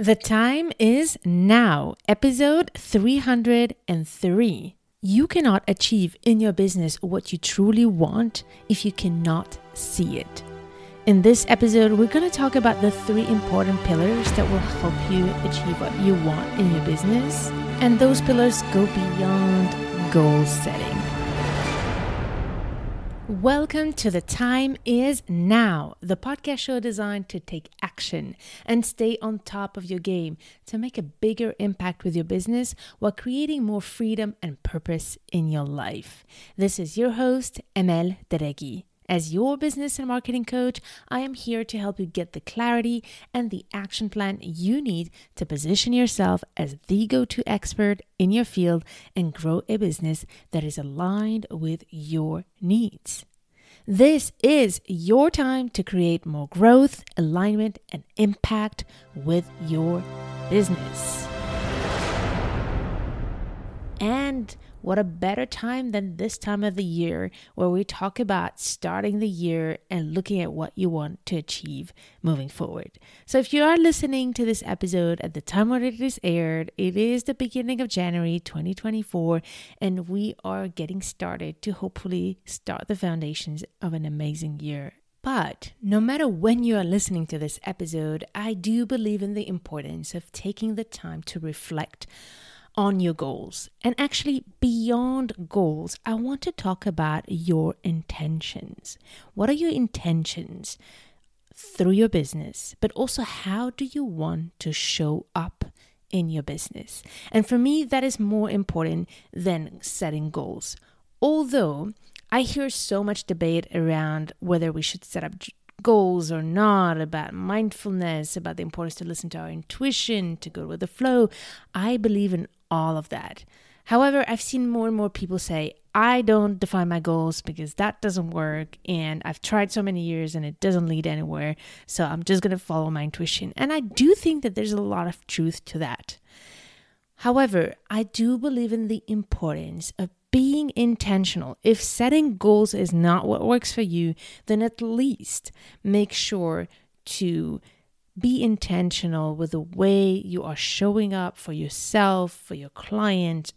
The time is now, episode 303. You cannot achieve in your business what you truly want if you cannot see it. In this episode, we're going to talk about the three important pillars that will help you achieve what you want in your business. And those pillars go beyond goal setting. Welcome to The Time Is Now, the podcast show designed to take action and stay on top of your game to make a bigger impact with your business while creating more freedom and purpose in your life. This is your host, Emel Dereli. As your business and marketing coach, I am here to help you get the clarity and the action plan you need to position yourself as the go to expert in your field and grow a business that is aligned with your needs. This is your time to create more growth, alignment, and impact with your business. And what a better time than this time of the year where we talk about starting the year and looking at what you want to achieve moving forward. So, if you are listening to this episode at the time when it is aired, it is the beginning of January 2024, and we are getting started to hopefully start the foundations of an amazing year but no matter when you are listening to this episode, I do believe in the importance of taking the time to reflect on your goals. And actually, beyond goals, I want to talk about your intentions. What are your intentions through your business? But also, how do you want to show up in your business? And for me, that is more important than setting goals. Although I hear so much debate around whether we should set up goals or not, about mindfulness, about the importance to listen to our intuition, to go with the flow. I believe in all of that. However, I've seen more and more people say, I don't define my goals because that doesn't work. And I've tried so many years and it doesn't lead anywhere. So I'm just going to follow my intuition. And I do think that there's a lot of truth to that. However, I do believe in the importance of being intentional. If setting goals is not what works for you, then at least make sure to be intentional with the way you are showing up for yourself, for your client,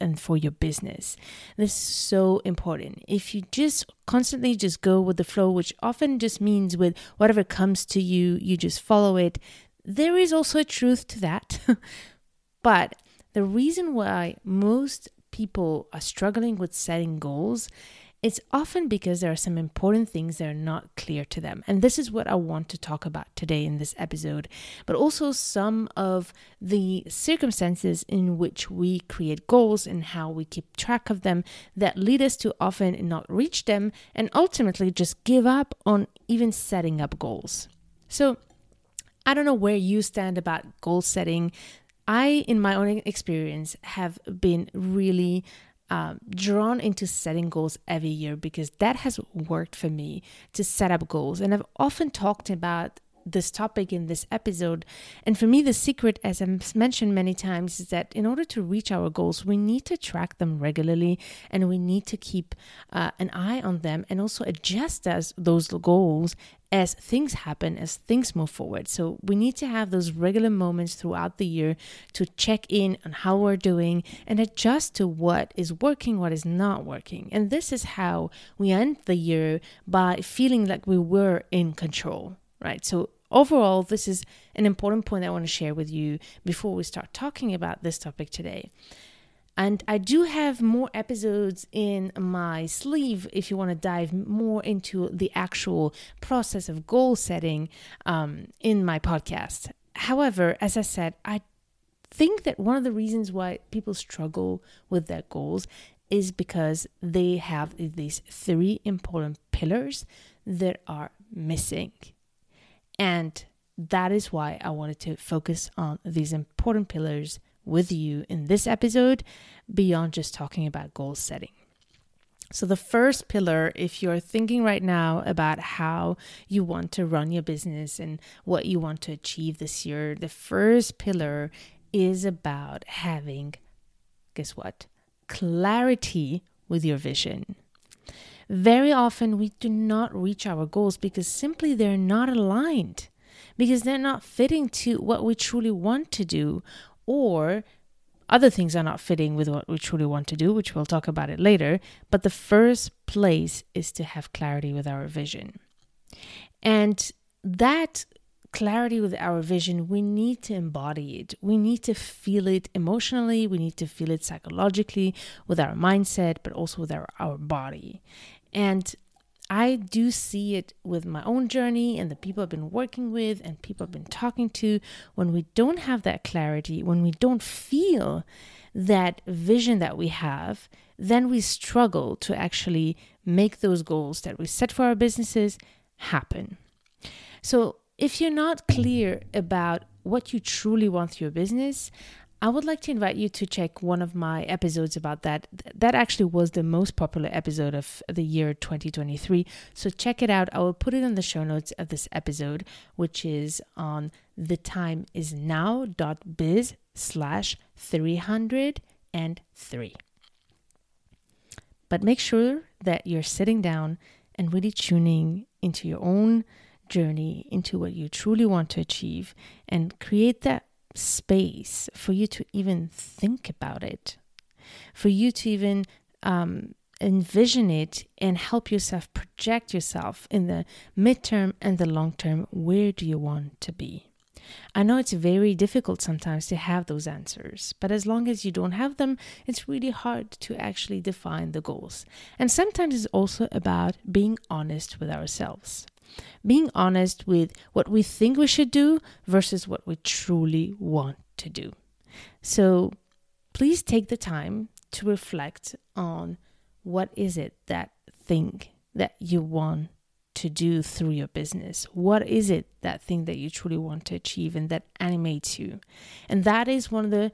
and for your business. This is so important. If you just constantly just go with the flow, which often just means with whatever comes to you, you just follow it, there is also a truth to that. but the reason why most people are struggling with setting goals it's often because there are some important things that are not clear to them. And this is what I want to talk about today in this episode, but also some of the circumstances in which we create goals and how we keep track of them that lead us to often not reach them and ultimately just give up on even setting up goals. So, I don't know where you stand about goal setting. I, in my own experience, have been really um, drawn into setting goals every year because that has worked for me to set up goals. And I've often talked about this topic in this episode. And for me, the secret, as I've mentioned many times, is that in order to reach our goals, we need to track them regularly and we need to keep uh, an eye on them and also adjust as those goals as things happen, as things move forward. So we need to have those regular moments throughout the year to check in on how we're doing and adjust to what is working, what is not working. And this is how we end the year by feeling like we were in control, right? So overall, this is an important point I want to share with you before we start talking about this topic today. And I do have more episodes in my sleeve if you want to dive more into the actual process of goal setting um, in my podcast. However, as I said, I think that one of the reasons why people struggle with their goals is because they have these three important pillars that are missing. And that is why I wanted to focus on these important pillars with you in this episode beyond just talking about goal setting. So, the first pillar, if you're thinking right now about how you want to run your business and what you want to achieve this year, the first pillar is about having, guess what? Clarity with your vision. Very often, we do not reach our goals because simply they're not aligned because they're not fitting to what we truly want to do or other things are not fitting with what we truly want to do, which we'll talk about it later. But the first place is to have clarity with our vision. And that clarity with our vision, we need to embody it. We need to feel it emotionally, we need to feel it psychologically with our mindset, but also with our, our body. And I do see it with my own journey and the people I've been working with and people I've been talking to. When we don't have that clarity, when we don't feel that vision that we have, then we struggle to actually make those goals that we set for our businesses happen. So, if you're not clear about what you truly want for your business, I would like to invite you to check one of my episodes about that. That actually was the most popular episode of the year 2023. So check it out. I will put it in the show notes of this episode, which is on the time is thetimeisnow.biz slash 303. But make sure that you're sitting down and really tuning into your own journey, into what you truly want to achieve, and create that space for you to even think about it, for you to even um, envision it and help yourself project yourself in the midterm and the long term. Where do you want to be? I know it's very difficult sometimes to have those answers, but as long as you don't have them, it's really hard to actually define the goals. And sometimes it's also about being honest with ourselves being honest with what we think we should do versus what we truly want to do. So please take the time to reflect on what is it that thing that you want to do through your business? What is it that thing that you truly want to achieve and that animates you? And that is one of the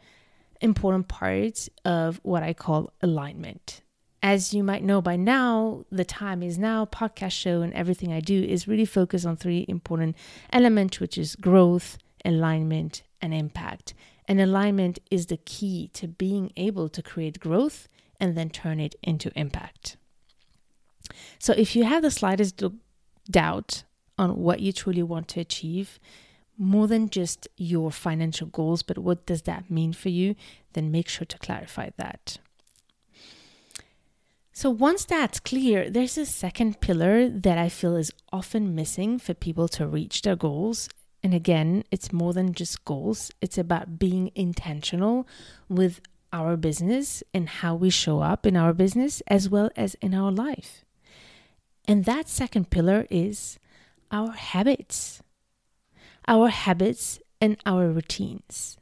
important parts of what I call alignment as you might know by now, the Time is Now podcast show and everything I do is really focused on three important elements, which is growth, alignment, and impact. And alignment is the key to being able to create growth and then turn it into impact. So if you have the slightest doubt on what you truly want to achieve, more than just your financial goals, but what does that mean for you, then make sure to clarify that. So, once that's clear, there's a second pillar that I feel is often missing for people to reach their goals. And again, it's more than just goals, it's about being intentional with our business and how we show up in our business as well as in our life. And that second pillar is our habits, our habits and our routines.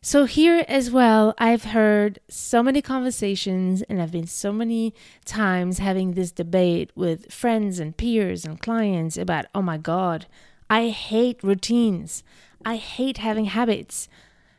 So, here as well, I've heard so many conversations and I've been so many times having this debate with friends and peers and clients about, oh my God, I hate routines. I hate having habits.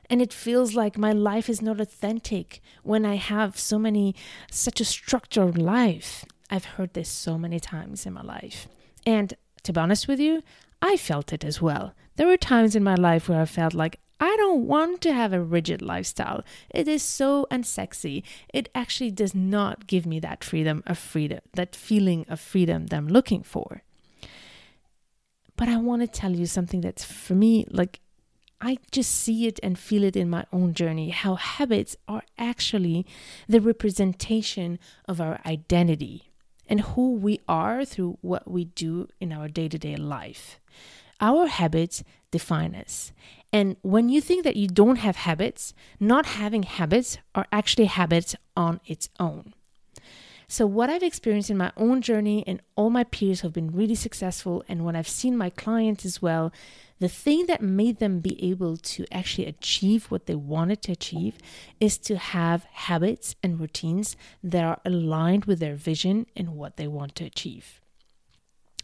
And it feels like my life is not authentic when I have so many, such a structured life. I've heard this so many times in my life. And to be honest with you, I felt it as well. There were times in my life where I felt like I don't want to have a rigid lifestyle. It is so unsexy. It actually does not give me that freedom of freedom, that feeling of freedom that I'm looking for. But I want to tell you something that's for me, like, I just see it and feel it in my own journey how habits are actually the representation of our identity and who we are through what we do in our day to day life. Our habits define us. And when you think that you don't have habits, not having habits are actually habits on its own. So, what I've experienced in my own journey, and all my peers have been really successful, and when I've seen my clients as well, the thing that made them be able to actually achieve what they wanted to achieve is to have habits and routines that are aligned with their vision and what they want to achieve.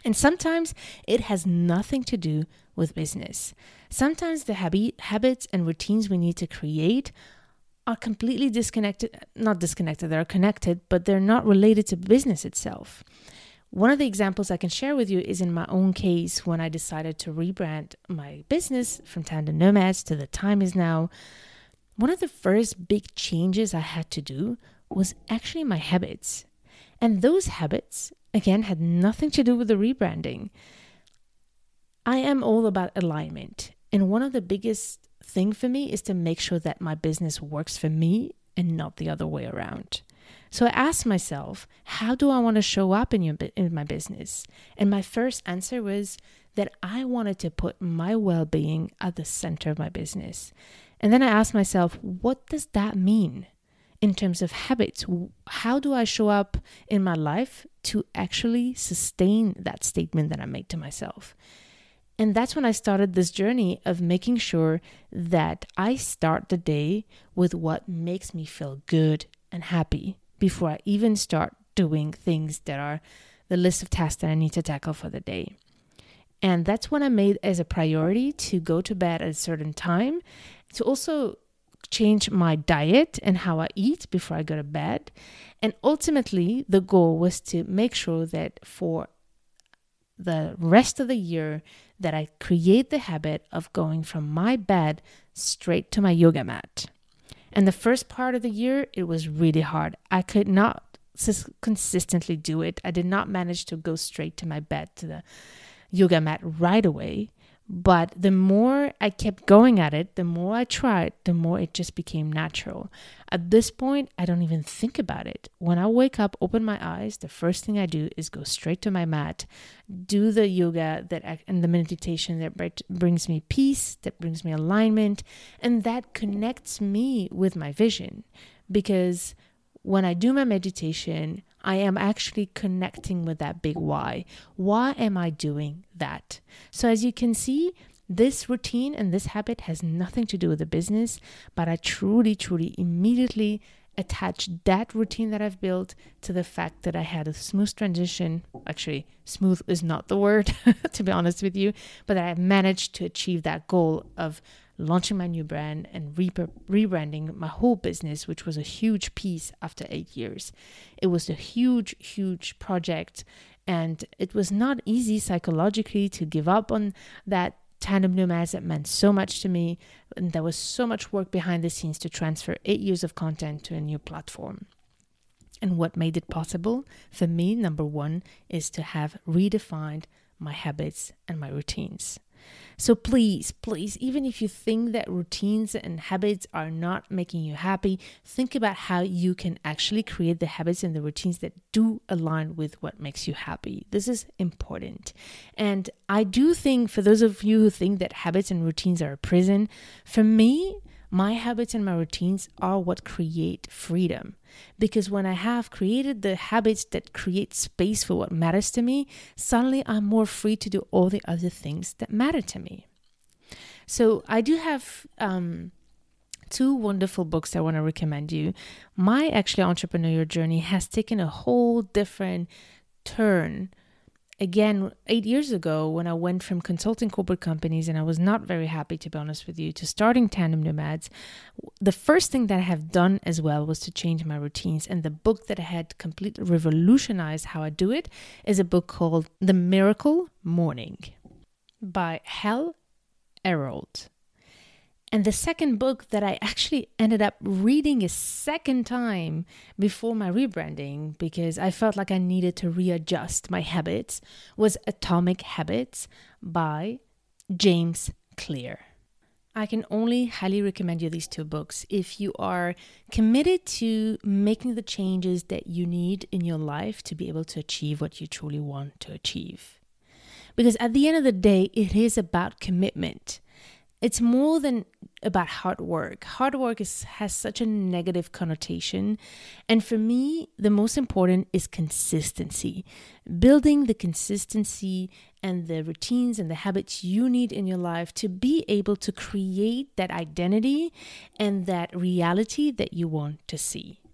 And sometimes it has nothing to do with business. Sometimes the habit, habits and routines we need to create are completely disconnected, not disconnected, they're connected, but they're not related to business itself. One of the examples I can share with you is in my own case when I decided to rebrand my business from Tandem Nomads to The Time Is Now. One of the first big changes I had to do was actually my habits. And those habits again, had nothing to do with the rebranding. I am all about alignment. And one of the biggest thing for me is to make sure that my business works for me and not the other way around. So I asked myself, how do I want to show up in your in my business? And my first answer was that I wanted to put my well-being at the center of my business. And then I asked myself, what does that mean in terms of habits? How do I show up in my life to actually sustain that statement that I made to myself? And that's when I started this journey of making sure that I start the day with what makes me feel good and happy before I even start doing things that are the list of tasks that I need to tackle for the day. And that's when I made as a priority to go to bed at a certain time, to also change my diet and how I eat before I go to bed. And ultimately, the goal was to make sure that for the rest of the year that I create the habit of going from my bed straight to my yoga mat. And the first part of the year, it was really hard. I could not consistently do it. I did not manage to go straight to my bed to the yoga mat right away. But the more I kept going at it, the more I tried, the more it just became natural. At this point, I don't even think about it. When I wake up, open my eyes, the first thing I do is go straight to my mat, do the yoga that I, and the meditation that brings me peace, that brings me alignment, and that connects me with my vision. Because when I do my meditation, I am actually connecting with that big why. Why am I doing that? So, as you can see, this routine and this habit has nothing to do with the business, but I truly, truly immediately attach that routine that I've built to the fact that I had a smooth transition. Actually, smooth is not the word, to be honest with you, but that I managed to achieve that goal of launching my new brand and re- rebranding my whole business, which was a huge piece after eight years. It was a huge, huge project, and it was not easy psychologically to give up on that tandem nomads that meant so much to me. And there was so much work behind the scenes to transfer eight years of content to a new platform. And what made it possible for me, number one, is to have redefined my habits and my routines. So please, please, even if you think that routines and habits are not making you happy, think about how you can actually create the habits and the routines that do align with what makes you happy. This is important. And I do think for those of you who think that habits and routines are a prison, for me, my habits and my routines are what create freedom. Because when I have created the habits that create space for what matters to me, suddenly I'm more free to do all the other things that matter to me. So I do have um, two wonderful books I want to recommend you. My actually entrepreneurial journey has taken a whole different turn again, eight years ago, when I went from consulting corporate companies and I was not very happy, to be honest with you, to starting Tandem Nomads, the first thing that I have done as well was to change my routines. And the book that had completely revolutionized how I do it is a book called The Miracle Morning by Hal Elrod. And the second book that I actually ended up reading a second time before my rebranding because I felt like I needed to readjust my habits was Atomic Habits by James Clear. I can only highly recommend you these two books if you are committed to making the changes that you need in your life to be able to achieve what you truly want to achieve. Because at the end of the day, it is about commitment it's more than about hard work. Hard work is, has such a negative connotation. And for me, the most important is consistency. Building the consistency and the routines and the habits you need in your life to be able to create that identity and that reality that you want to see.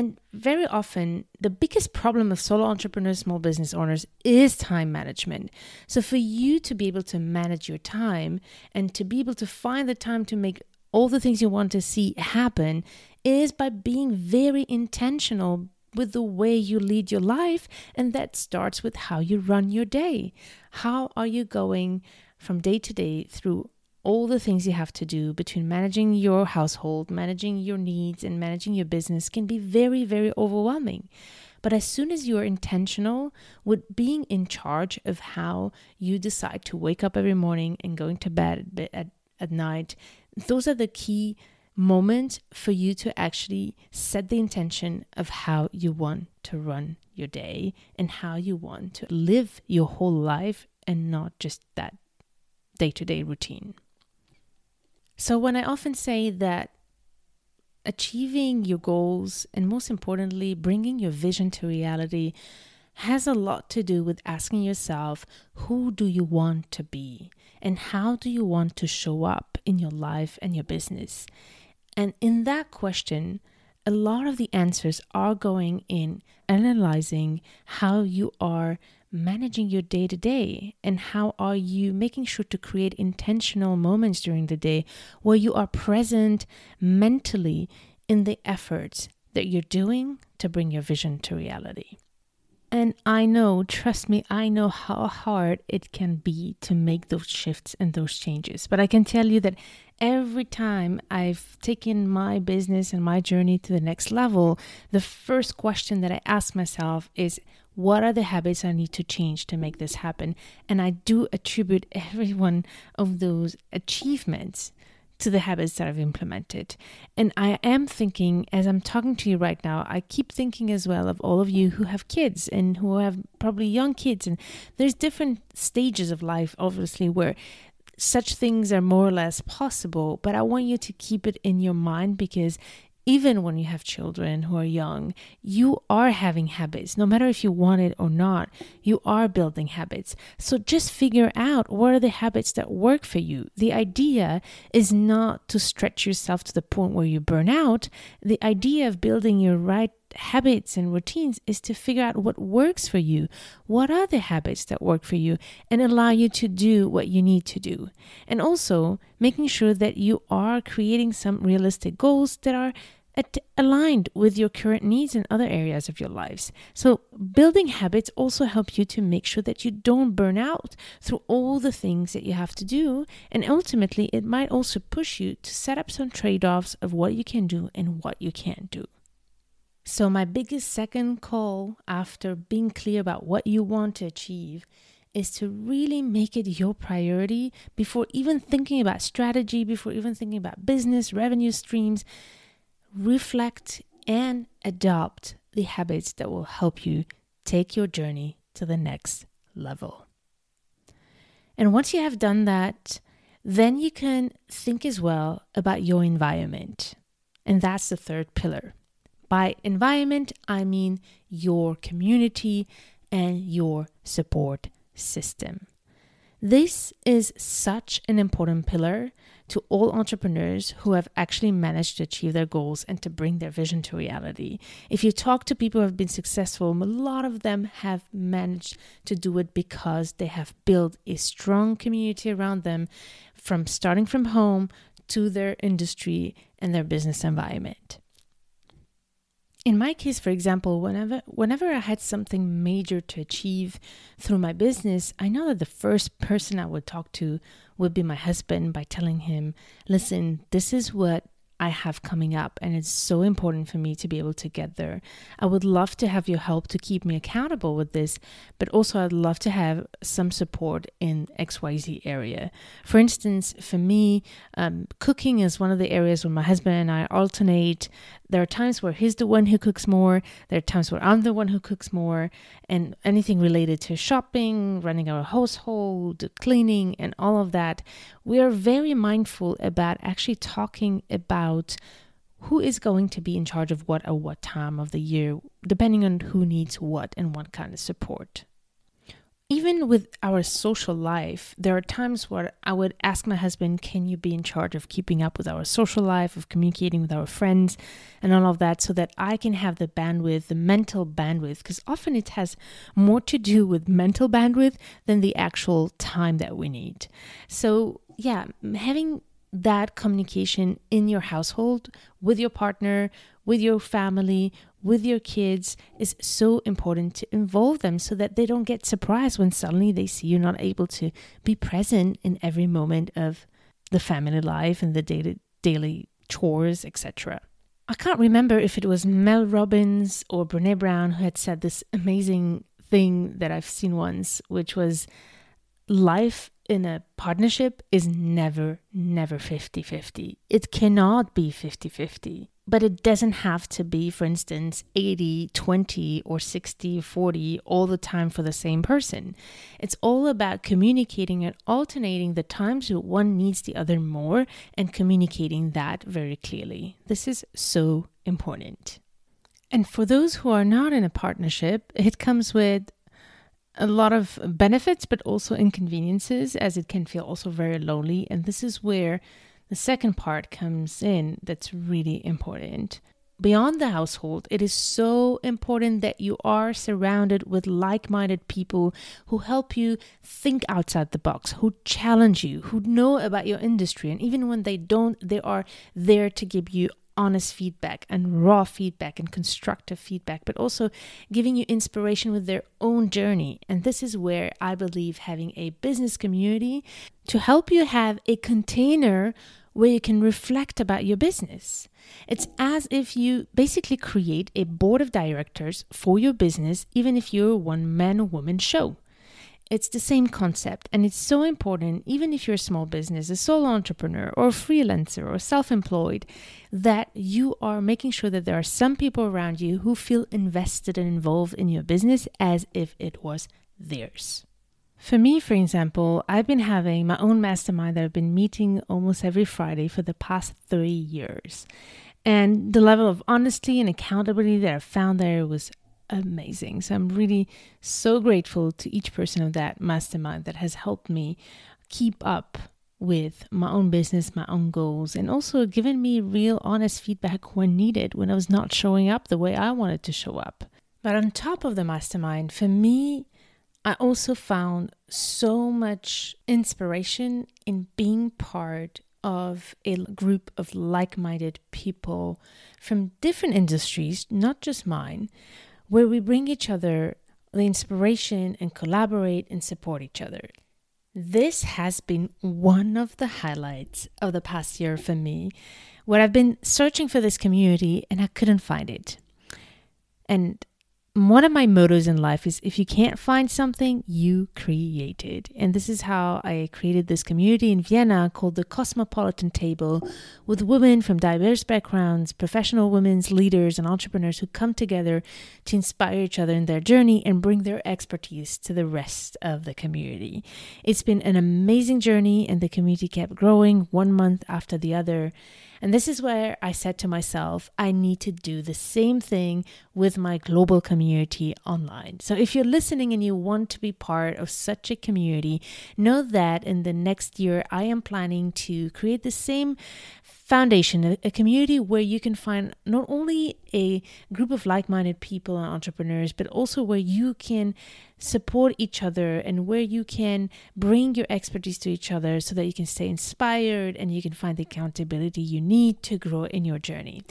And very often, the biggest problem of solo entrepreneurs, small business owners is time management. So, for you to be able to manage your time and to be able to find the time to make all the things you want to see happen is by being very intentional with the way you lead your life. And that starts with how you run your day. How are you going from day to day through all the things you have to do between managing your household, managing your needs, and managing your business can be very, very overwhelming. But as soon as you are intentional with being in charge of how you decide to wake up every morning and going to bed at, at night, those are the key moments for you to actually set the intention of how you want to run your day and how you want to live your whole life and not just that day to day routine. So, when I often say that achieving your goals and most importantly, bringing your vision to reality has a lot to do with asking yourself who do you want to be and how do you want to show up in your life and your business. And in that question, a lot of the answers are going in analyzing how you are managing your day to day and how are you making sure to create intentional moments during the day where you are present mentally in the efforts that you're doing to bring your vision to reality. And I know, trust me, I know how hard it can be to make those shifts and those changes. But I can tell you that every time I've taken my business and my journey to the next level, the first question that I ask myself is what are the habits I need to change to make this happen? And I do attribute every one of those achievements to the habits that I've implemented. And I am thinking, as I'm talking to you right now, I keep thinking as well of all of you who have kids and who have probably young kids. And there's different stages of life, obviously, where such things are more or less possible. But I want you to keep it in your mind because even when you have children who are young, you are having habits. No matter if you want it or not, you are building habits. So just figure out what are the habits that work for you. The idea is not to stretch yourself to the point where you burn out. The idea of building your right habits and routines is to figure out what works for you. What are the habits that work for you and allow you to do what you need to do? And also making sure that you are creating some realistic goals that are at- aligned with your current needs in other areas of your lives. So, building habits also help you to make sure that you don't burn out through all the things that you have to do. And ultimately, it might also push you to set up some trade offs of what you can do and what you can't do. So, my biggest second call after being clear about what you want to achieve is to really make it your priority before even thinking about strategy, before even thinking about business, revenue streams. Reflect and adopt the habits that will help you take your journey to the next level. And once you have done that, then you can think as well about your environment. And that's the third pillar. By environment, I mean your community and your support system. This is such an important pillar to all entrepreneurs who have actually managed to achieve their goals and to bring their vision to reality. If you talk to people who have been successful, a lot of them have managed to do it because they have built a strong community around them from starting from home to their industry and their business environment in my case for example whenever whenever i had something major to achieve through my business i know that the first person i would talk to would be my husband by telling him listen this is what I have coming up, and it's so important for me to be able to get there. I would love to have your help to keep me accountable with this, but also I'd love to have some support in XYZ area. For instance, for me, um, cooking is one of the areas where my husband and I alternate. There are times where he's the one who cooks more, there are times where I'm the one who cooks more, and anything related to shopping, running our household, cleaning, and all of that, we are very mindful about actually talking about who is going to be in charge of what at what time of the year, depending on who needs what and what kind of support even with our social life, there are times where I would ask my husband, Can you be in charge of keeping up with our social life, of communicating with our friends, and all of that, so that I can have the bandwidth, the mental bandwidth? Because often it has more to do with mental bandwidth than the actual time that we need. So, yeah, having that communication in your household with your partner, with your family, with your kids is so important to involve them so that they don't get surprised when suddenly they see you're not able to be present in every moment of the family life and the daily daily chores, etc. I can't remember if it was Mel Robbins or Brene Brown who had said this amazing thing that I've seen once, which was life in a partnership is never, never 50 50. It cannot be 50 50. But it doesn't have to be, for instance, 80 20 or 60 40 all the time for the same person. It's all about communicating and alternating the times one needs the other more and communicating that very clearly. This is so important. And for those who are not in a partnership, it comes with a lot of benefits, but also inconveniences, as it can feel also very lonely. And this is where the second part comes in that's really important. Beyond the household, it is so important that you are surrounded with like minded people who help you think outside the box, who challenge you, who know about your industry. And even when they don't, they are there to give you honest feedback and raw feedback and constructive feedback, but also giving you inspiration with their own journey. And this is where I believe having a business community to help you have a container where you can reflect about your business. It's as if you basically create a board of directors for your business, even if you're a one man or woman show. It's the same concept, and it's so important, even if you're a small business, a solo entrepreneur, or a freelancer, or self employed, that you are making sure that there are some people around you who feel invested and involved in your business as if it was theirs. For me, for example, I've been having my own mastermind that I've been meeting almost every Friday for the past three years. And the level of honesty and accountability that I found there was amazing. So I'm really so grateful to each person of that mastermind that has helped me keep up with my own business, my own goals, and also given me real honest feedback when needed when I was not showing up the way I wanted to show up. But on top of the mastermind, for me, I also found so much inspiration in being part of a group of like minded people from different industries, not just mine, where we bring each other the inspiration and collaborate and support each other. This has been one of the highlights of the past year for me, where I've been searching for this community and I couldn't find it. And one of my mottos in life is if you can't find something, you create it. And this is how I created this community in Vienna called the Cosmopolitan Table with women from diverse backgrounds, professional women's leaders, and entrepreneurs who come together to inspire each other in their journey and bring their expertise to the rest of the community. It's been an amazing journey, and the community kept growing one month after the other. And this is where I said to myself, I need to do the same thing with my global community online. So if you're listening and you want to be part of such a community, know that in the next year, I am planning to create the same foundation, a, community where you can find not only a group of like minded people and entrepreneurs, but also where you can support each other and where you can bring your expertise to each other so that you can stay inspired and you can find the accountability you need to grow in your journey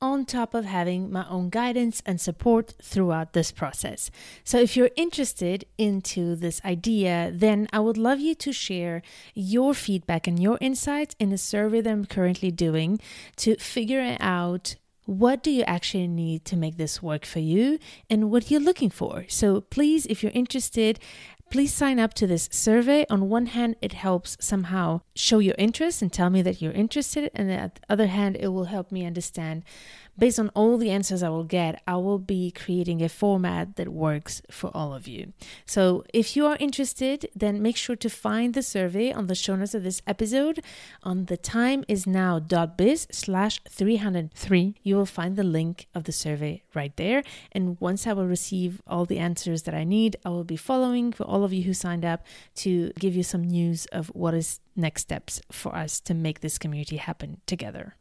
on top of having my own guidance and support throughout this process. So if you're interested into this idea, then I would love you to share your feedback and your insights in the survey that I'm currently doing to figure out what do you actually need to make this work for you and what you're looking for. So please if you're interested, please sign up to this survey. On one hand, it helps somehow show your interest and tell me that you're interested, and on the other hand, it will help me understand based on all the answers I will get, I will be creating a format that works for all of you. So if you are interested, then make sure to find the survey on the show notes of this episode on the time is now.biz slash 303. You will find the link of the survey right there. And once I will receive all the answers that I need, I will be following for all of you who signed up to give you some news of what is next steps for us to make this community happen together.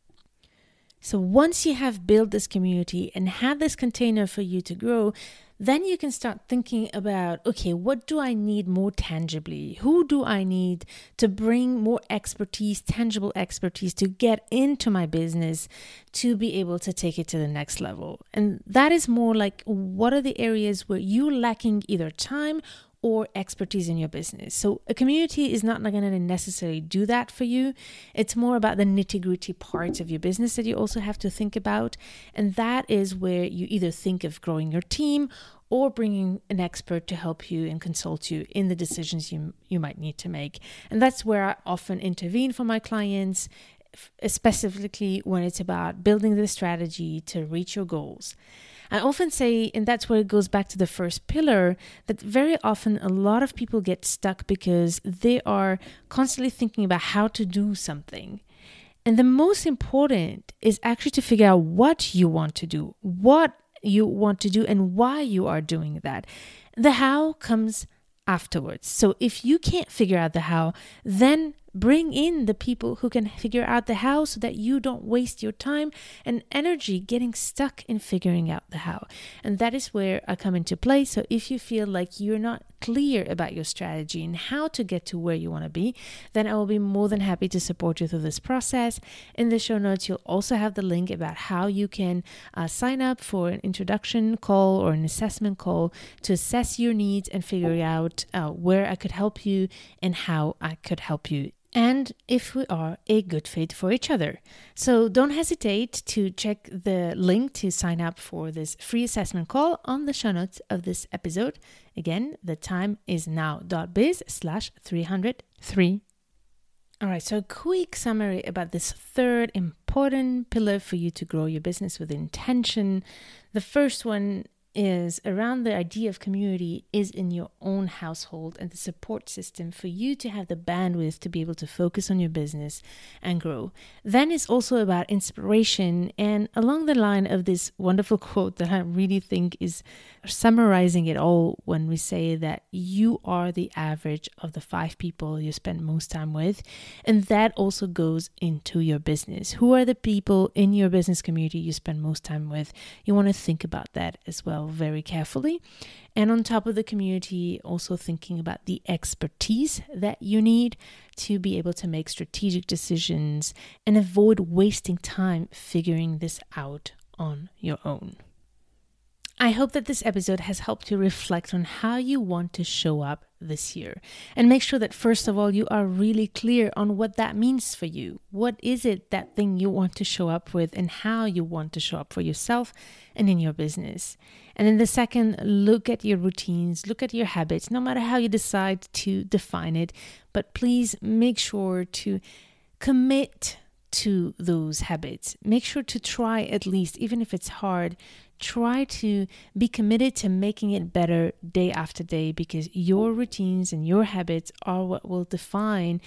So once you have built this community and had this container for you to grow, then you can start thinking about okay, what do I need more tangibly? Who do I need to bring more expertise, tangible expertise to get into my business to be able to take it to the next level? And that is more like what are the areas where you're lacking either time or expertise in your business. So, a community is not going to necessarily do that for you. It's more about the nitty gritty parts of your business that you also have to think about. And that is where you either think of growing your team or bringing an expert to help you and consult you in the decisions you, you might need to make. And that's where I often intervene for my clients, specifically when it's about building the strategy to reach your goals. I often say, and that's where it goes back to the first pillar, that very often a lot of people get stuck because they are constantly thinking about how to do something. And the most important is actually to figure out what you want to do, what you want to do and why you are doing that. The how comes afterwards. So if you can't figure out the how, then bring in the people who can figure out the how so that you don't waste your time and energy getting stuck in figuring out the how. And that is where I come into play. So if you feel like you're not clear about your strategy and how to get to where you want to be, then I will be more than happy to support you through this process. In the show notes, you'll also have the link about how you can uh, sign up for an introduction call or an assessment call to assess your needs and figure out uh, where I could help you and how I could help you and if we are a good fit for each other. So don't hesitate to check the link to sign up for this free assessment call on the show notes of this episode. Again, the time is now.biz slash 303. All right, so a quick summary about this third important pillar for you to grow your business with intention. The first one is around the idea of community is in your own household and the support system for you to have the bandwidth to be able to focus on your business and grow. Then it's also about inspiration and along the line of this wonderful quote that I really think is summarizing it all when we say that you are the average of the five people you spend most time with. And that also goes into your business. Who are the people in your business community you spend most time with? You want to think about that as well very carefully. And on top of the community, also thinking about the expertise that you need to be able to make strategic decisions and avoid wasting time figuring this out on your own. I hope that this episode has helped you reflect on how you want to show up this year. And make sure that, first of all, you are really clear on what that means for you. What is it, that thing you want to show up with, and how you want to show up for yourself and in your business. And then the second, look at your routines, look at your habits, no matter how you decide to define it. But please make sure to commit to those habits. Make sure to try at least, even if it's hard, try to be committed to making it better day after day because your routines and your habits are what will define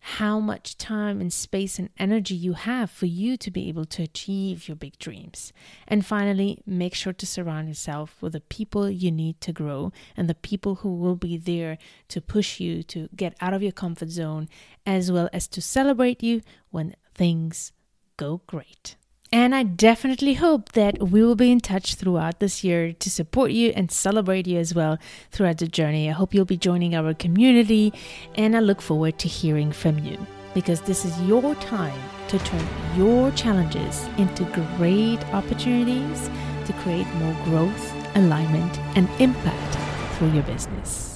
how much time and space and energy you have for you to be able to achieve your big dreams. And finally, make sure to surround yourself with the people you need to grow and the people who will be there to push you to get out of your comfort zone, as well as to celebrate you when things go great. And I definitely hope that we will be in touch throughout this year to support you and celebrate you as well throughout the journey. I hope you'll be joining our community, and I look forward to hearing from you because this is your time to turn your challenges into great opportunities to create more growth, alignment, and impact through your business.